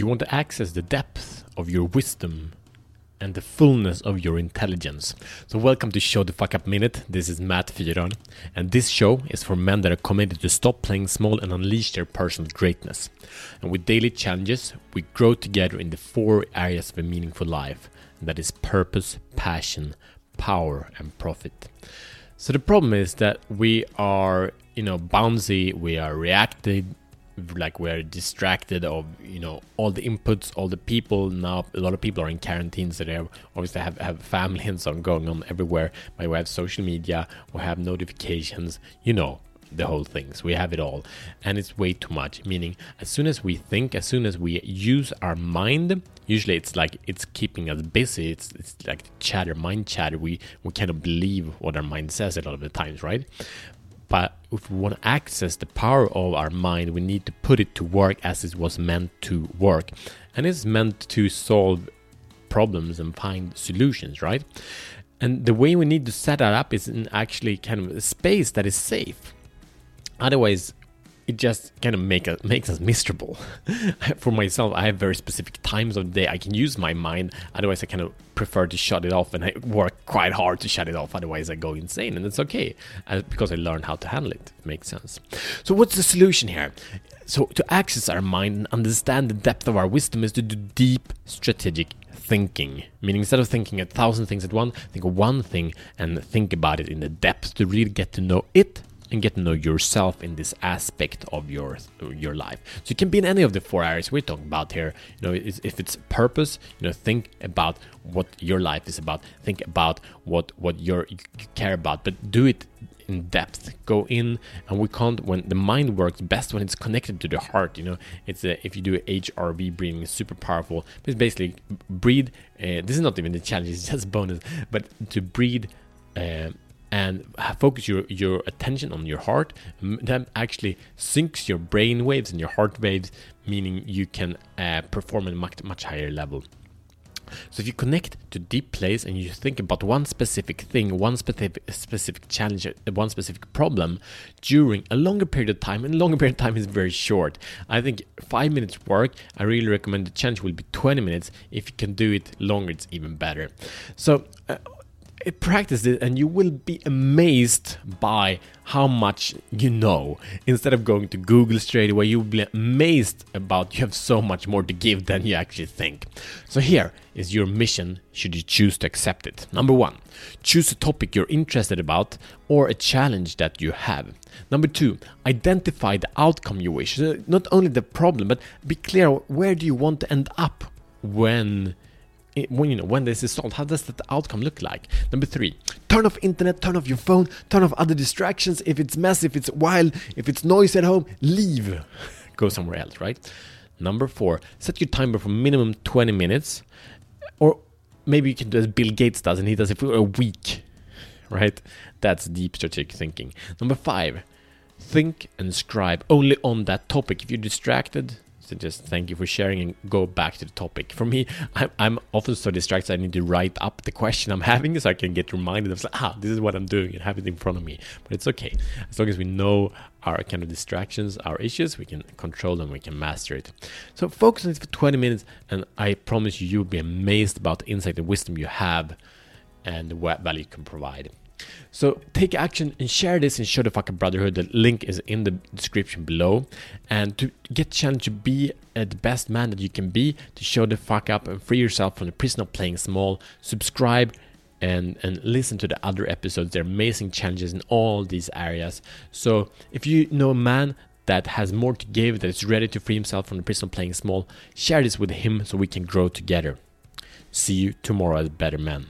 You want to access the depth of your wisdom and the fullness of your intelligence? So, welcome to Show the Fuck Up Minute. This is Matt Fyron, and this show is for men that are committed to stop playing small and unleash their personal greatness. And with daily challenges, we grow together in the four areas of a meaningful life that is purpose, passion, power, and profit. So, the problem is that we are, you know, bouncy, we are reactive like we're distracted of you know all the inputs all the people. Now a lot of people are in quarantine so they obviously have, have family and so on going on everywhere. But we have social media we have notifications you know the whole things. We have it all. And it's way too much. Meaning as soon as we think as soon as we use our mind usually it's like it's keeping us busy. It's it's like chatter mind chatter. We we cannot believe what our mind says a lot of the times right? But if we want to access the power of our mind, we need to put it to work as it was meant to work. And it's meant to solve problems and find solutions, right? And the way we need to set that up is in actually kind of a space that is safe. Otherwise, it just kind of make us, makes us miserable. For myself, I have very specific times of the day I can use my mind. Otherwise, I kind of prefer to shut it off, and I work quite hard to shut it off. Otherwise, I go insane, and it's okay uh, because I learned how to handle it. it. Makes sense. So, what's the solution here? So, to access our mind and understand the depth of our wisdom is to do deep strategic thinking. Meaning, instead of thinking a thousand things at once, think of one thing and think about it in the depth to really get to know it and get to know yourself in this aspect of your your life. So it can be in any of the four areas we're talking about here. You know, if it's purpose, you know, think about what your life is about. Think about what what you care about, but do it in depth. Go in, and we can't. When the mind works best when it's connected to the heart. You know, it's a, if you do HRV breathing, it's super powerful. It's basically breathe. Uh, this is not even the challenge; it's just bonus. But to breathe. Uh, and focus your, your attention on your heart. That actually syncs your brain waves and your heart waves meaning you can uh, perform at a much, much higher level. So if you connect to deep place and you think about one specific thing one specific specific challenge uh, one specific problem during a longer period of time and longer period of time is very short. I think five minutes work. I really recommend the challenge will be 20 minutes. If you can do it longer it's even better. So uh, practice it and you will be amazed by how much you know. Instead of going to google straight away you'll be amazed about you have so much more to give than you actually think. So here is your mission should you choose to accept it. Number one choose a topic you're interested about or a challenge that you have. Number two identify the outcome you wish. Not only the problem but be clear where do you want to end up when when you know when this is solved how does that outcome look like? Number three turn off internet turn off your phone turn off other distractions. If it's mess if it's wild if it's noise at home leave. Go somewhere else right? Number four set your timer for minimum 20 minutes or maybe you can do as bill gates does and he does it for a week right? That's deep strategic thinking. Number five think and scribe only on that topic. If you're distracted so just thank you for sharing and go back to the topic. For me, I'm, I'm often so distracted I need to write up the question I'm having so I can get reminded of ah, this is what I'm doing and have it in front of me. But it's okay. As long as we know our kind of distractions, our issues, we can control them, we can master it. So focus on it for 20 minutes and I promise you you'll be amazed about the insight and wisdom you have and what value you can provide. So take action and share this and Show the Fuck Up Brotherhood. The link is in the description below. And to get challenge to be uh, the best man that you can be, to show the fuck up and free yourself from the prison of playing small, subscribe and and listen to the other episodes. There are amazing challenges in all these areas. So if you know a man that has more to give, that is ready to free himself from the prison of playing small, share this with him so we can grow together. See you tomorrow as better men.